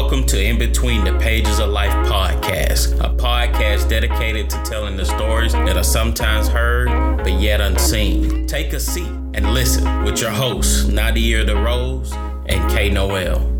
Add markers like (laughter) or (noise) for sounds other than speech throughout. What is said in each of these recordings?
Welcome to In Between the Pages of Life podcast, a podcast dedicated to telling the stories that are sometimes heard but yet unseen. Take a seat and listen with your hosts, Nadia DeRose and K Noel.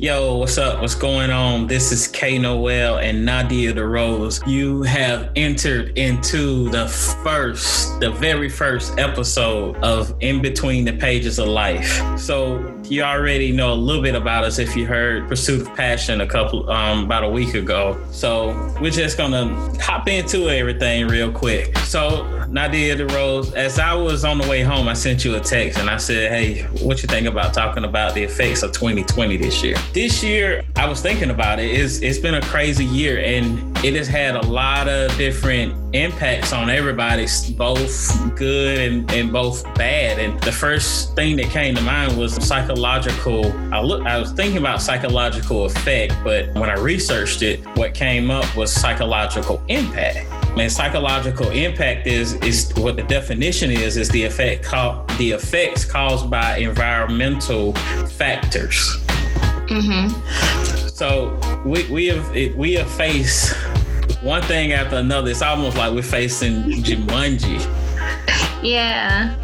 Yo, what's up? What's going on? This is K Noel and Nadia DeRose. You have entered into the first, the very first episode of In Between the Pages of Life. So you already know a little bit about us if you heard Pursuit of Passion a couple um about a week ago. So we're just gonna hop into everything real quick. So Nadia DeRose, as I was on the way home, I sent you a text and I said, Hey, what you think about talking about the effects of 2020 this year? this year, I was thinking about it. It's, it's been a crazy year and it has had a lot of different impacts on everybody, both good and, and both bad. And the first thing that came to mind was psychological. I look, I was thinking about psychological effect, but when I researched it, what came up was psychological impact. And psychological impact is is what the definition is is the effect the effects caused by environmental factors. Mm-hmm. So we we have we have faced one thing after another. It's almost like we're facing Jumanji. Yeah.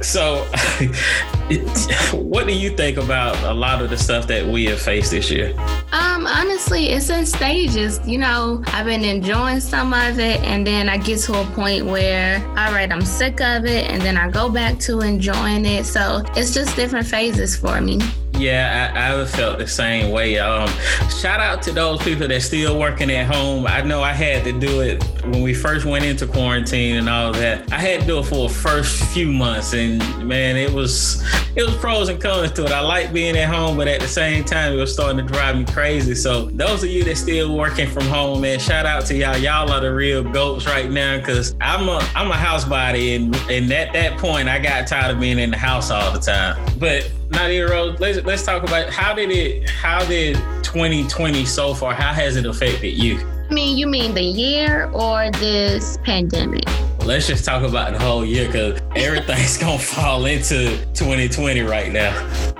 So, (laughs) what do you think about a lot of the stuff that we have faced this year? Um, honestly, it's in stages. You know, I've been enjoying some of it, and then I get to a point where, all right, I'm sick of it, and then I go back to enjoying it. So it's just different phases for me. Yeah, I, I felt the same way. Um, shout out to those people that still working at home. I know I had to do it when we first went into quarantine and all that. I had to do it for the first few months, and man, it was it was pros and cons to it. I like being at home, but at the same time, it was starting to drive me crazy. So those of you that still working from home, man, shout out to y'all. Y'all are the real goats right now, because I'm a I'm a house body, and and at that point, I got tired of being in the house all the time. But Nadia Rose, let's let's talk about how did it how did 2020 so far, how has it affected you? I mean, you mean the year or this pandemic? Let's just talk about the whole year because everything's (laughs) gonna fall into 2020 right now.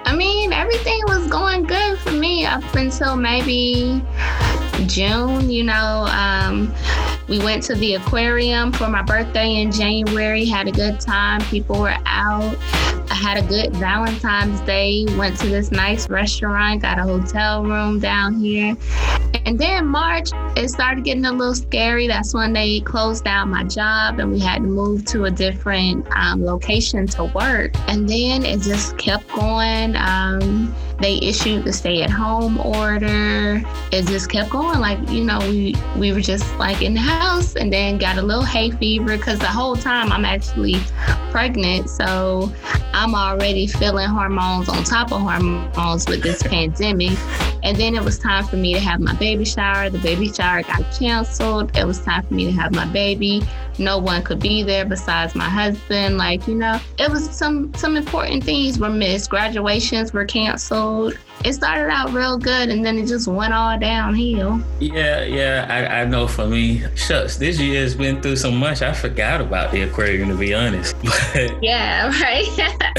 I mean, everything was going good for me up until maybe June. You know, um, we went to the aquarium for my birthday in January, had a good time. People were out. I had a good Valentine's Day, went to this nice restaurant, got a hotel room down here. And then March, it started getting a little scary. That's when they closed down my job and we had to move to a different um, location to work. And then it just kept going. Um, they issued the stay at home order. It just kept going. Like, you know, we, we were just like in the house and then got a little hay fever because the whole time I'm actually pregnant. So I'm already feeling hormones on top of hormones with this pandemic. And then it was time for me to have my baby shower. The baby shower got canceled. It was time for me to have my baby. No one could be there besides my husband. Like, you know, it was some some important things were missed. Graduations were canceled it started out real good and then it just went all downhill. Yeah, yeah, I, I know for me, shucks, this year has been through so much, I forgot about the aquarium to be honest. (laughs) But yeah, right. (laughs)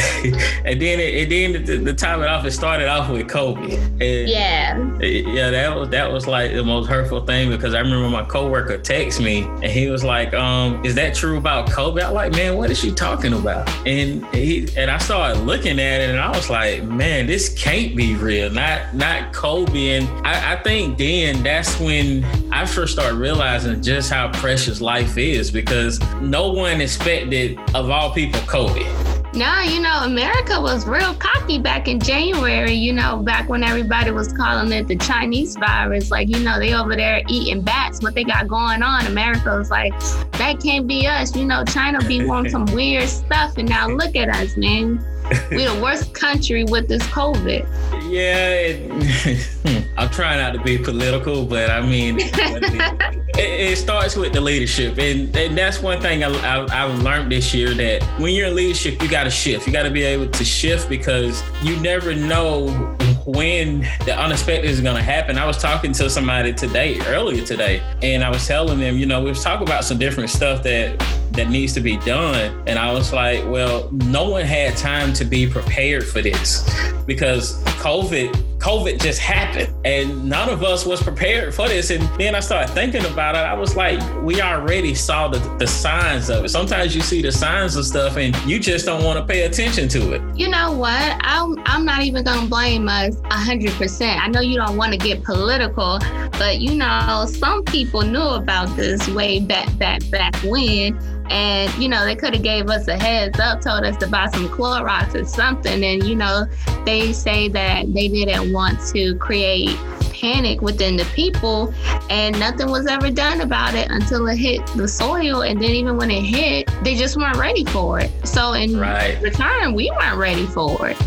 and then it, and then the, the time it off, it started off with COVID. And yeah. yeah, that was that was like the most hurtful thing because I remember my coworker text me and he was like, um, is that true about Kobe? I'm like, man, what is she talking about? And he and I started looking at it and I was like, man, this can't be real real, not not Kobe. And I, I think then that's when I first started realizing just how precious life is because no one expected of all people Kobe. No, you know, America was real cocky back in January, you know, back when everybody was calling it the Chinese virus. Like, you know, they over there eating bats, what they got going on. America was like, that can't be us. You know, China be (laughs) wanting some weird stuff. And now look at us, man we're the worst country with this COVID. Yeah, it, (laughs) hmm, I'm trying not to be political, but I mean, (laughs) it, it, starts with the leadership, and, and that's one thing I, I, I've learned this year that when you're in leadership, you got to shift. You got to be able to shift because you never know when the unexpected is going to happen. I was talking to somebody today, earlier today, and I was telling them, you know, we was talking about some different stuff that that needs to be done. And I was like, well, no one had time to be prepared for this because COVID COVID just happened and none of us was prepared for this. And then I started thinking about it. I was like, we already saw the, the signs of it. Sometimes you see the signs of stuff and you just don't want to pay attention to it. You know what? I'm, I'm not even going to blame us 100%. I know you don't want to get political, but you know, some people knew about this way back, back, back when and you know they could have gave us a heads up told us to buy some Clorox or something and you know they say that they didn't want to create panic within the people and nothing was ever done about it until it hit the soil and then even when it hit they just weren't ready for it so in right. return we weren't ready for it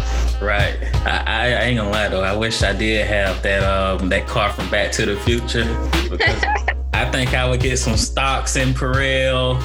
Right. I, I, ain't gonna lie though. I wish I did have that um that car from Back to the Future because (laughs) I think I would get some stocks in Purell,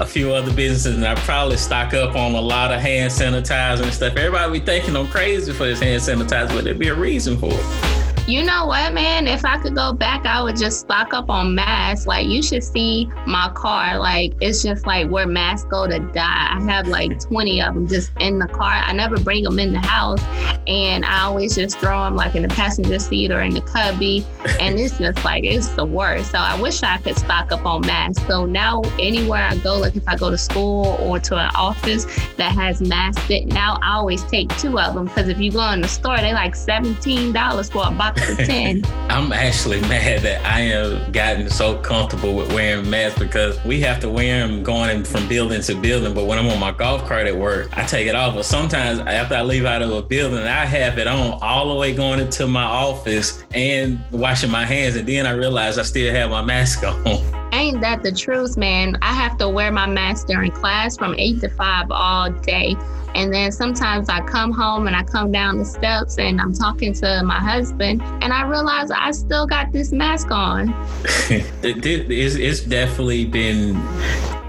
a few other businesses, and I'd probably stock up on a lot of hand sanitizer and stuff. Everybody be thinking I'm crazy for this hand sanitizer, but there'd be a reason for it. You know what, man? If I could go back, I would just stock up on masks. Like you should see my car. Like it's just like where masks go to die. I have like 20 of them just in the car. I never bring them in the house, and I always just throw them like in the passenger seat or in the cubby. And it's just like it's the worst. So I wish I could stock up on masks. So now anywhere I go, like if I go to school or to an office that has masks, now I always take two of them because if you go in the store, they like $17 for a box (laughs) I'm actually mad that I have gotten so comfortable with wearing masks because we have to wear them going from building to building. But when I'm on my golf cart at work, I take it off. But sometimes after I leave out of a building, I have it on all the way going into my office and washing my hands. And then I realize I still have my mask (laughs) on. Ain't that the truth, man? I have to wear my mask during class from 8 to 5 all day. And then sometimes I come home and I come down the steps and I'm talking to my husband and I realize I still got this mask on. (laughs) it's, definitely been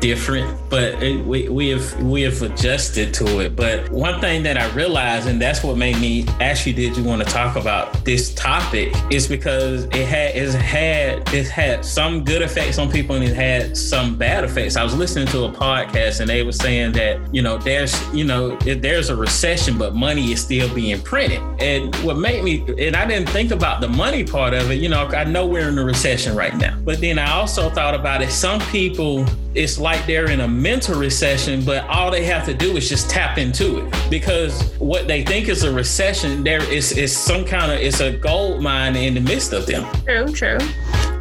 different, but it, we, we have we have adjusted to it. But one thing that I realized, and that's what made me actually did you want to talk about this topic, is because it had it's had it had some good effects on people and it had some bad effects. I was listening to a podcast and they were saying that you know there's you know there's a recession, but money is still being printed. And what made me and I didn't think about the money part of it. You know, I know we're in a recession right now, but then I also thought about it. Some people it's like they're in a mental recession, but all they have to do is just tap into it because what they think is a recession, there is is some kind of it's a gold mine in the midst of them. True, true.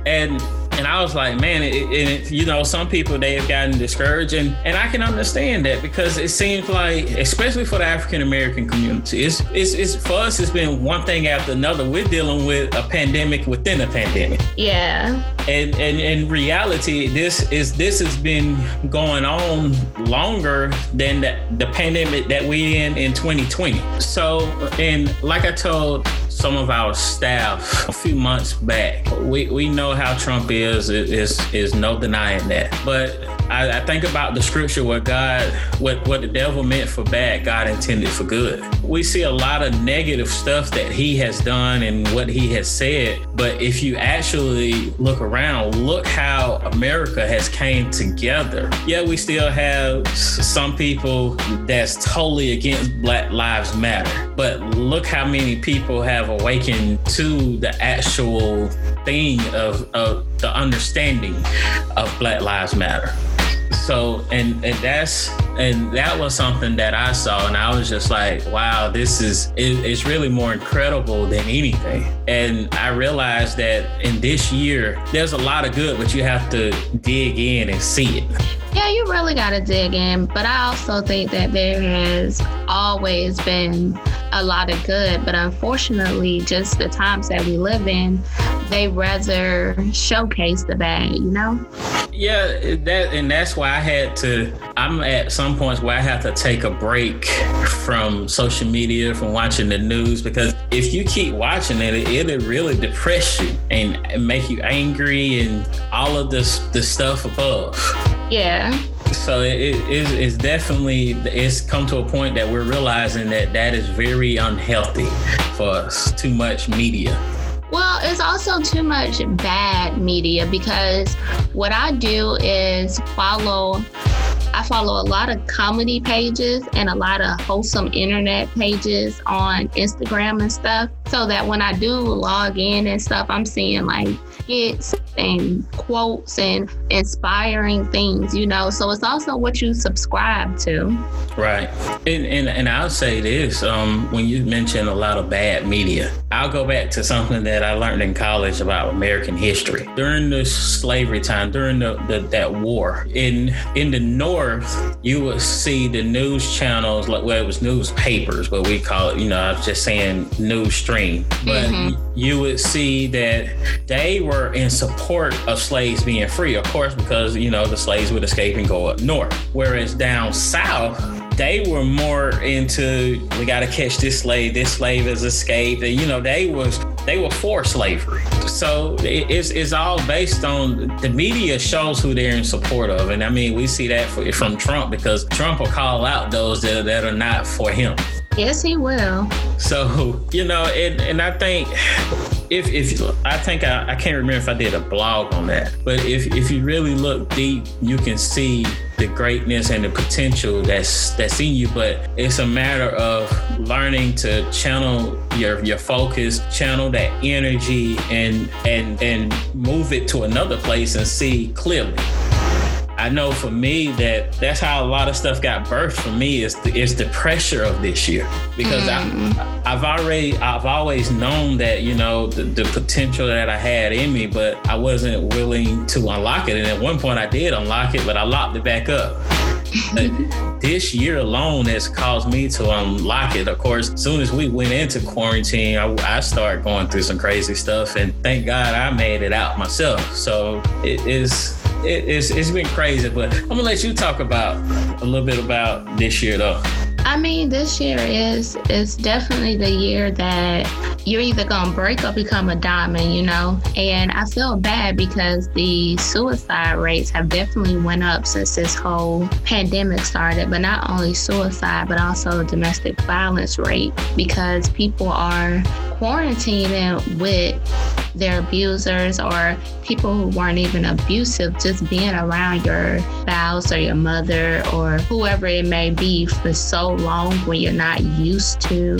And and I was like, man, it, it, you know, some people they have gotten discouraged, and, and I can understand that because it seems like, especially for the African American community, it's, it's it's for us. It's been one thing after another. We're dealing with a pandemic within a pandemic. Yeah. And and in reality, this is this has been going on longer than the, the pandemic that we in in 2020. So, and like I told some of our staff a few months back. We, we know how Trump is, is, is no denying that. But I, I, think about the scripture where God, what, what the devil meant for bad, God intended for good. We see a lot of negative stuff that he has done and what he has said. But if you actually look around, look how America has came together. Yeah, we still have some people that's totally against Black Lives Matter. But look how many people have awakened to the actual thing of, of the understanding of Black Lives Matter so and and that's and that was something that I saw and I was just like wow this is it, it's really more incredible than anything and I realized that in this year there's a lot of good but you have to dig in and see it yeah, you really got to dig in. But I also think that there has always been a lot of good. But unfortunately, just the times that we live in, they rather showcase the bad, you know? Yeah, that and that's why I had to. I'm at some points where I have to take a break from social media, from watching the news, because if you keep watching it, it'll really depress you and make you angry and all of this the stuff above. Yeah. So it, it, it's definitely it's come to a point that we're realizing that that is very unhealthy for us. Too much media. Well, it's also too much bad media because what I do is follow I follow a lot of comedy pages and a lot of wholesome internet pages on Instagram and stuff. So that when I do log in and stuff, I'm seeing like skits and quotes and inspiring things, you know. So it's also what you subscribe to. Right. And and, and I'll say this, um, when you mention a lot of bad media, I'll go back to something that I learned in college about American history. During the slavery time, during the, the that war, in in the north, you would see the news channels like well it was newspapers, but we call it, you know, I was just saying news stream. But mm-hmm. you would see that they were in support of slaves being free, of course, because you know the slaves would escape and go up north. Whereas down south, they were more into we got to catch this slave. This slave has escaped. And, you know, they was they were for slavery. So it's it's all based on the media shows who they're in support of, and I mean we see that for, from Trump because Trump will call out those that, that are not for him. Yes, he will. So you know, and and I think if if I think I, I can't remember if I did a blog on that, but if if you really look deep, you can see the greatness and the potential that's that's in you. But it's a matter of learning to channel your your focus, channel that energy, and and and move it to another place and see clearly. I know for me that that's how a lot of stuff got birthed for me is the, is the pressure of this year because mm. I, I've already I've always known that you know the, the, potential that I had in me, but I wasn't willing to unlock it. And at one point I did unlock it, but I locked it back up. (laughs) this year alone has caused me to unlock it. Of course, as soon as we went into quarantine, I, I started going through some crazy stuff, and thank God I made it out myself. So it is it, it's, it's been crazy, but I'm gonna let you talk about a little bit about this year though. I mean, this year is is definitely the year that you're either gonna break or become a diamond, you know. And I feel bad because the suicide rates have definitely went up since this whole pandemic started. But not only suicide, but also domestic violence rate because people are quarantining with their abusers or people who weren't even abusive, just being around your spouse or your mother or whoever it may be for so long when you're not used to,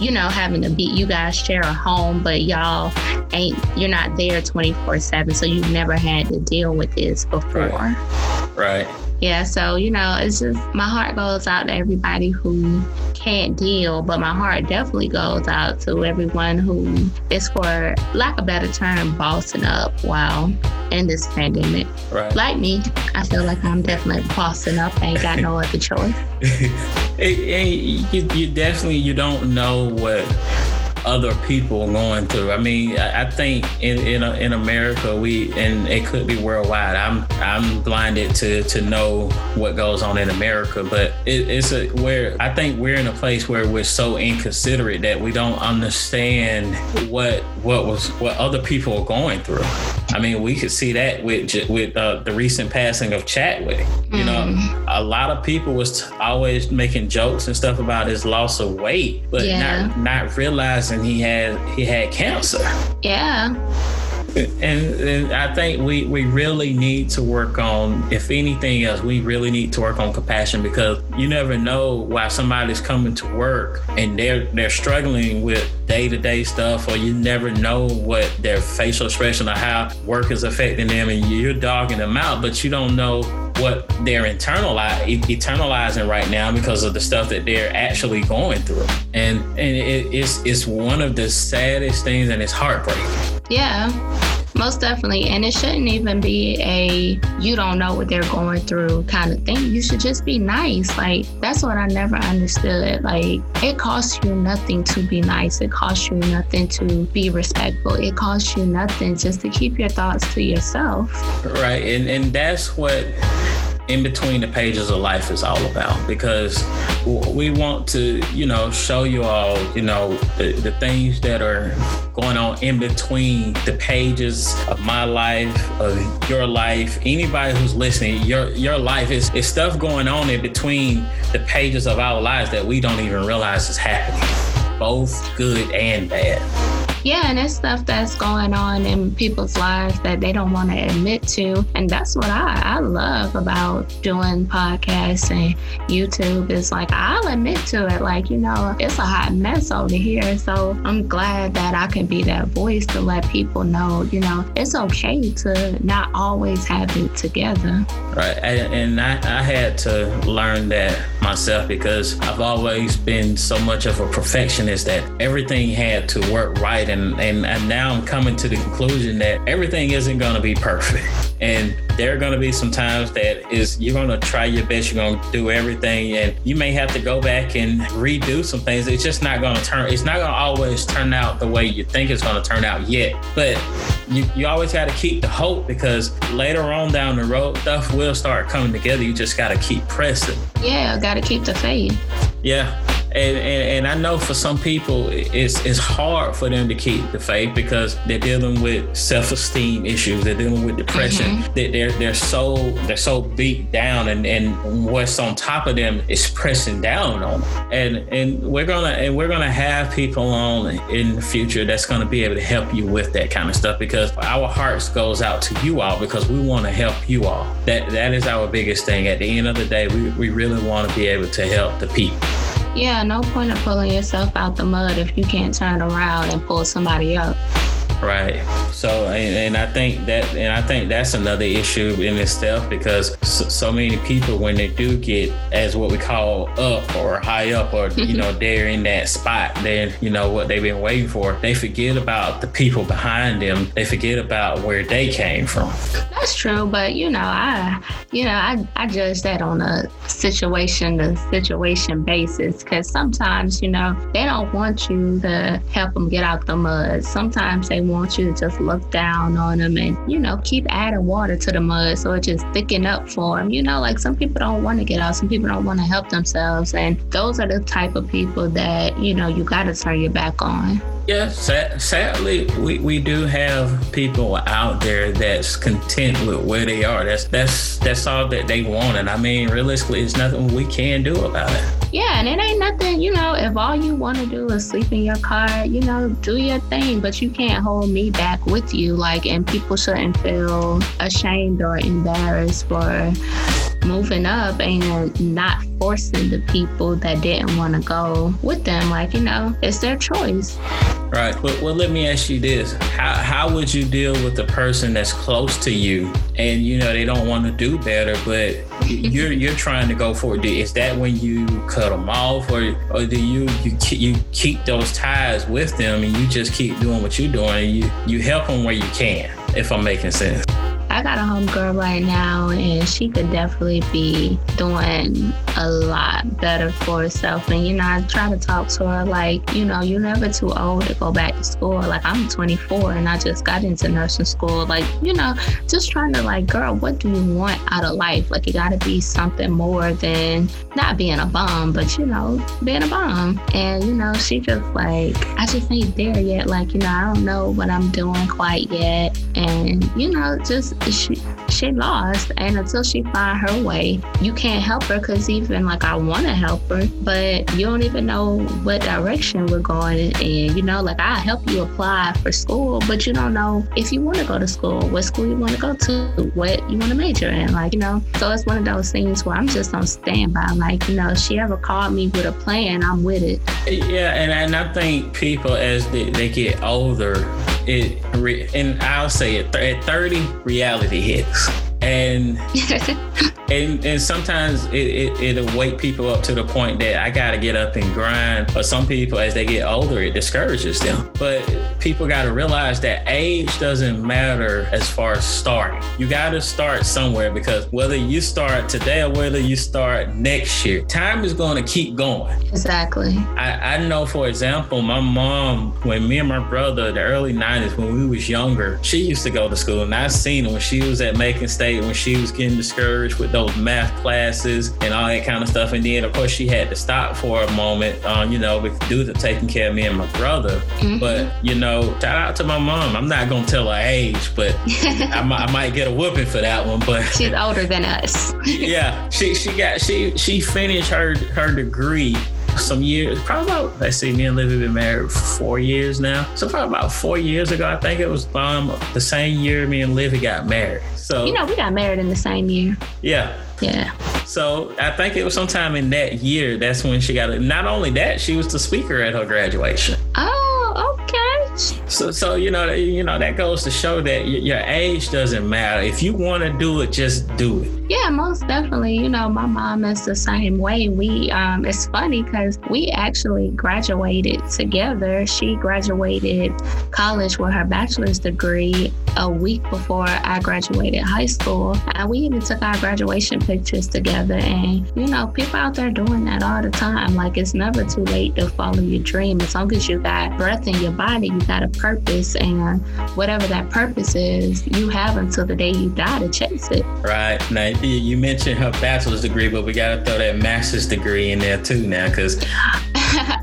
you know, having to be, you guys share a home, but y'all ain't, you're not there 24 7. So you've never had to deal with this before. Right. right yeah, so you know, it's just my heart goes out to everybody who can't deal, but my heart definitely goes out to everyone who is, for lack of a better term, bossing up while in this pandemic. Right. Like me, I feel like I'm definitely bossing up. I ain't got no other (laughs) choice. it, it, you, you definitely you don't know what other people going through. I mean, I, think in in, uh, in America, we and it could be worldwide. I'm I'm blinded to to know what goes on in America, but it, it's a where I think we're in a place where we're so inconsiderate that we don't understand what what was what other people are going through. I mean, we could see that with with uh, the recent passing of Chadwick. You mm. know, a lot of people was always making jokes and stuff about his loss of weight, but yeah. not not realizing he had he had cancer. Yeah. And, and, I think we, we really need to work on, if anything else, we really need to work on compassion because you never know why somebody's coming to work and they're they're struggling with day to day stuff, or you never know what their facial expression or how work is affecting them, and you're dogging them out, but you don't know what they're internalize, eternalizing right now because of the stuff that they're actually going through. And and it, it's it's one of the saddest things, and it's heartbreaking. Yeah. Most definitely. And it shouldn't even be a you don't know what they're going through kind of thing. You should just be nice. Like, that's what I never understood. Like, it costs you nothing to be nice, it costs you nothing to be respectful, it costs you nothing just to keep your thoughts to yourself. Right. And, and that's what in between the pages of life is all about because we want to, you know, show you all, you know, the, the things that are going on in between the pages of my life, of your life. Anybody who's listening, your your life is, is stuff going on in between the pages of our lives that we don't even realize is happening, both good and bad yeah, and it's stuff that's going on in people's lives that they don't want to admit to. And that's what I, I love about doing podcasts and YouTube is like I'll admit to it. Like, you know, it's a hot mess over here. So I'm glad that I can be that voice to let people know, you know, it's okay to not always have it together. Right. And I, I had to learn that myself because I've always been so much of a perfectionist that everything had to work right and, and, and now I'm coming to the conclusion that everything isn't going to be perfect. (laughs) And there are going to be some times that is you're going to try your best, you're going to do everything, and you may have to go back and redo some things. It's just not going to turn. It's not going to always turn out the way you think it's going to turn out yet. But you, you always got to keep the hope because later on down the road, stuff will start coming together. You just got to keep pressing. Yeah, got to keep the faith. Yeah and, and, and, I know for some people it's it's hard for them to keep the faith because they're dealing with self-esteem issues. They're dealing with depression. Mm-hmm. They, they're they're so they're so beat down, and, and what's on top of them is pressing down on them. And and we're gonna and we're gonna have people on in the future that's gonna be able to help you with that kind of stuff because our hearts goes out to you all because we want to help you all. That that is our biggest thing. At the end of the day, we, we really want to be able to help the people. Yeah, no point of pulling yourself out the mud if you can't turn around and pull somebody up. Right. So, and, and, I think that, and I think that's another issue in itself because so, so, many people, when they do get as what we call up or high up, or (laughs) you know, they're in that spot, then you know what they've been waiting for. They forget about the people behind them. They forget about where they came from. That's true, but you know, I, you know, I, I judge that on a situation to situation basis because sometimes, you know, they don't want you to help them get out the mud. Sometimes they want you to just look down on them and, you know, keep adding water to the mud so it just thicken up for them. You know, like some people don't want to get out, some people don't want to help themselves. And those are the type of people that, you know, you got to turn your back on. Yeah, sadly, we, we do have people out there that's content with where they are. That's that's that's all that they want, and I mean, realistically, it's nothing we can do about it. Yeah, and it ain't nothing. You know, if all you want to do is sleep in your car, you know, do your thing, but you can't hold me back with you. Like, and people shouldn't feel ashamed or embarrassed for moving up and not forcing the people that didn't want to go with them. Like, you know, it's their choice. Right. Well, well, let me ask you this: How how would you deal with a person that's close to you, and you know they don't want to do better, but you're you're trying to go for it? Is that when you cut them off, or or do you you you keep those ties with them, and you just keep doing what you're doing, and you you help them where you can? If I'm making sense. I got a homegirl right now, and she could definitely be doing a lot better for herself. And, you know, I try to talk to her like, you know, you're never too old to go back to school. Like, I'm 24 and I just got into nursing school. Like, you know, just trying to, like, girl, what do you want out of life? Like, it got to be something more than not being a bum, but, you know, being a bum. And, you know, she just like, I just ain't there yet. Like, you know, I don't know what I'm doing quite yet. And, you know, just she she lost and until she find her way you can't help her because even like i want to help her but you don't even know what direction we're going in. You know like i help you apply for school but you don't know if you want to go to school what school you want to go to what you want to major in like you know? So it's one of those things where i'm just on standby like you know she ever called me with a plan i'm with it. Yeah and, and i think people as they, they get older it and I'll say it at 30 reality hits and (laughs) and and sometimes it, it it'll wake people up to the point that I gotta get up and grind. But some people, as they get older, it discourages them. But people gotta realize that age doesn't matter as far as starting. You gotta start somewhere because whether you start today or whether you start next year, time is gonna keep going. Exactly. I, I know, for example, my mom, when me and my brother, the early '90s, when we was younger, she used to go to school, and I seen her when she was at Macon State when she was getting discouraged with those math classes and all that kind of stuff. And then, of course, she had to stop for a moment, um, you know, with due to taking care of me and my brother. Mm-hmm. But, you know, shout out to my mom. I'm not going to tell her age, but (laughs) I, might, I, might get a whooping for that one. But she's older than us. (laughs) yeah, she she got she she finished her her degree some years, probably about, let's see, me and Livy been married for four years now. So probably about four years ago, I think it was um, the same year me and Livy got married. So you know, we got married in the same year. Yeah. Yeah. So I think it was sometime in that year. That's when she got it. Not only that, she was the speaker at her graduation. Oh, okay. So, so you know, you know that goes to show that your age doesn't matter. If you want to do it, just do it. Yeah, most definitely. You know, my mom is the same way. We, um, it's funny because we actually graduated together. She graduated college with her bachelor's degree a week before I graduated high school. And we even took our graduation pictures together. And, you know, people out there doing that all the time. Like, it's never too late to follow your dream. As long as you got breath in your body, you got a purpose. And whatever that purpose is, you have until the day you die to chase it. Right. Now, you mentioned her bachelor's degree, but we got to throw that master's degree in there too now, because. (laughs)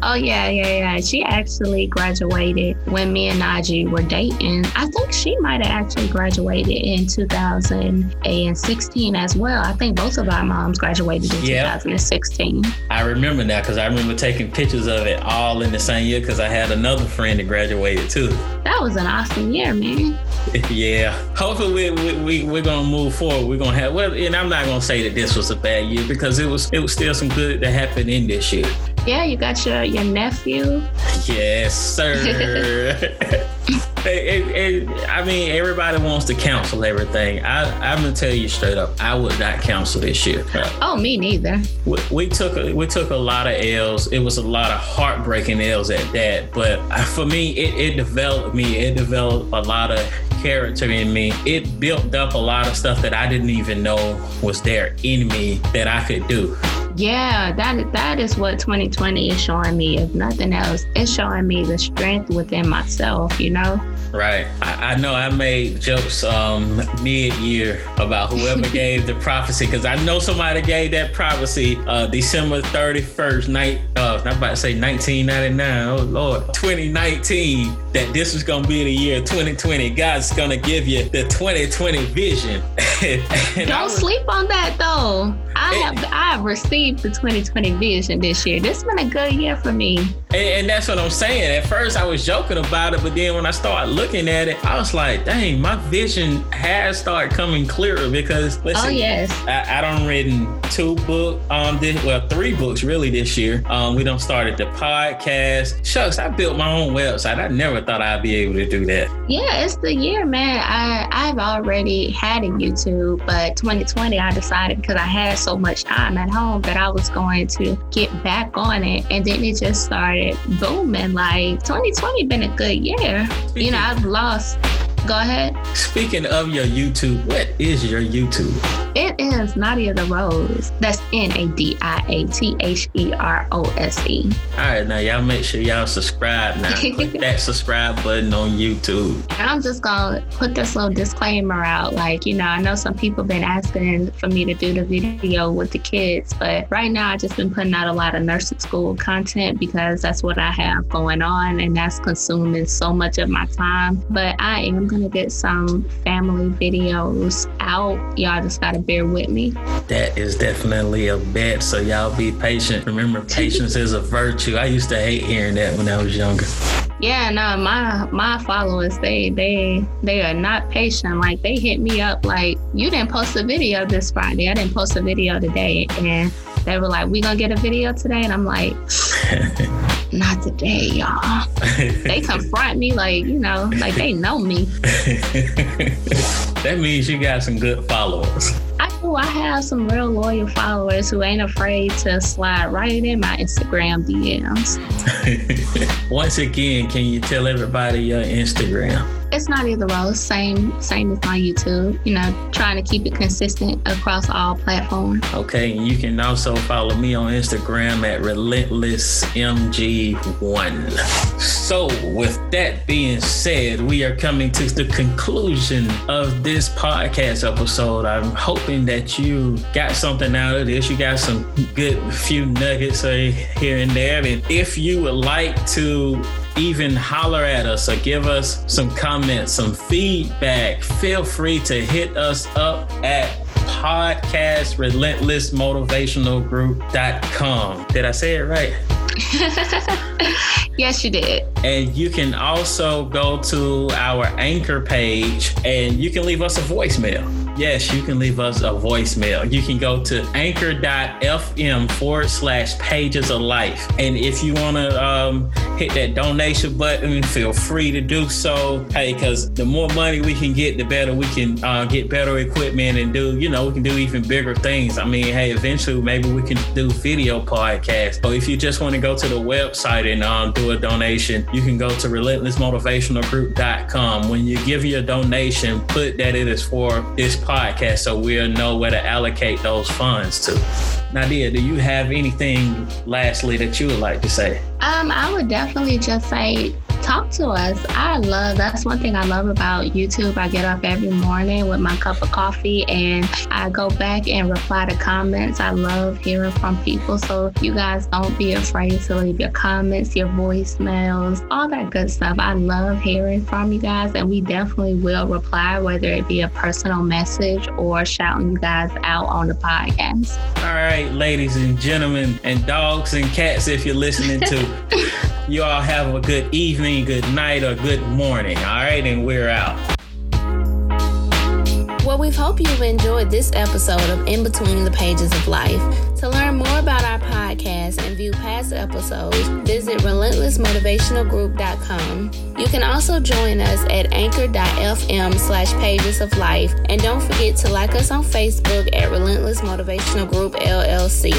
oh yeah, yeah, yeah. She actually graduated when me and Najee were dating. I think she might have actually graduated in 2016 as well. I think both of our moms graduated in yep. 2016. I remember now because I remember taking pictures of it all in the same year because I had another friend that graduated too. That was an awesome year, man. (laughs) yeah. Hopefully we, we, we, are gonna move forward. We're gonna have well, and I'm not gonna say that this was a bad year because it was it was still some good that happened in this year. Yeah, you got your your nephew. Yes, sir. (laughs) I mean, everybody wants to counsel everything. I, I'm gonna tell you straight up, I would not counsel this year. Oh, me neither. We, we took a, we took a lot of L's. It was a lot of heartbreaking L's at that. But for me, it, it developed me. It developed a lot of character in me. It built up a lot of stuff that I didn't even know was there in me that I could do yeah, that that is what 2020 is showing me. If nothing else, it's showing me the strength within myself. You know. Right. I, I know I made jokes um, mid year about whoever (laughs) gave the prophecy because I know somebody gave that prophecy uh, December 31st, night. Uh, I'm about to say 1999. Oh Lord, 2019. That this was gonna be the year 2020. God's gonna give you the 2020 vision. (laughs) Don't was, sleep on that though. I have I have received the 2020 vision this year. This has been a good year for me. And, and, that's what I'm saying. At first, I was joking about it, but then when I started looking at it, I was like, "Dang, my vision has started coming clearer." Because listen, oh yes, I, I don't written two book um this, well three books really this year. Um, we don't started the podcast. Shucks, I built my own website. I never thought I'd be able to do that. Yeah, it's the year, man. I I've already had a YouTube, but 2020 I decided because I had so much time at home that I was going to get back on it, and then it just started started booming. Like 2020 been a good year. Speaking, you know, I've lost. Go ahead. Speaking of your YouTube, what is your YouTube? It is Nadia the Rose. That's N A D I A T H E R O S E. All right, now y'all make sure y'all subscribe now. (laughs) Click that subscribe button on YouTube. And I'm just gonna put this little disclaimer out. Like, you know, I know some people been asking for me to do the video with the kids, but right now I just been putting out a lot of nursing school content because that's what I have going on and that's consuming so much of my time. But I am gonna get some family videos out. Y'all just gotta bear with me. That is definitely a bet. So y'all be patient. Remember, (laughs) patience is a virtue. I used to hate hearing that when I was younger. Yeah, no, my my followers they they they are not patient. Like they hit me up like you didn't post a video this Friday. I didn't post a video today, and they were like, "We gonna get a video today," and I'm like, (laughs) "Not today, y'all." they confront me like you know, like they know me. that means you got some good followers. I do. I have some real loyal followers who ain't afraid to slide right in my Instagram DMs. (laughs) Once again, can you tell everybody your Instagram? It's Nadia the Rose, same same as my YouTube. You know, trying to keep it consistent across all platforms. Okay, and you can also follow me on Instagram at relentlessmg1. So, with that being said, we are coming to the conclusion of this podcast episode. I'm hoping that you got something out of this. You got some good few nuggets uh, here and there. And if you would like to even holler at us or give us some comments, some feedback, feel free to hit us up at podcast relentless motivational group.com. Did I say it right? (laughs) yes, you did. And you can also go to our anchor page and you can leave us a voicemail yes, you can leave us a voicemail. You can go to anchor.fm forward slash pages of life. And if you want to um, hit that donation button, feel free to do so. Hey, because the more money we can get, the better we can uh, get better equipment and do, you know, we can do even bigger things. I mean, hey, eventually maybe we can do video podcasts. Or if you just want to go to the website and um, do a donation, you can go to relentlessmotivationalgroup.com. When you give your donation, put that it is for this podcast so we'll know where to allocate those funds to. Nadia, do you have anything lastly that you would like to say? Um, I would definitely just say talk to us. I love that's one thing I love about YouTube. I get up every morning with my cup of coffee and I go back and reply to comments. I love hearing from people. So you guys don't be afraid to leave your comments, your voicemails, all that good stuff. I love hearing from you guys and we definitely will reply, whether it be a personal message or shouting you guys out on the podcast. All right, ladies and gentlemen, and dogs and cats, if you're listening to (laughs) you all have a good evening, good night, or good morning. All right, and we're out. Well, we hope you've enjoyed this episode of In Between the Pages of Life. To learn more about our podcast and view past episodes, visit relentlessmotivationalgroup.com. You can also join us at anchor.fm slash pages of life. And don't forget to like us on Facebook at Relentless Motivational Group LLC.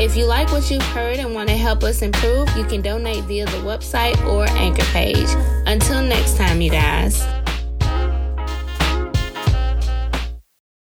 If you like what you've heard and want to help us improve, you can donate via the website or anchor page. Until next time, you guys.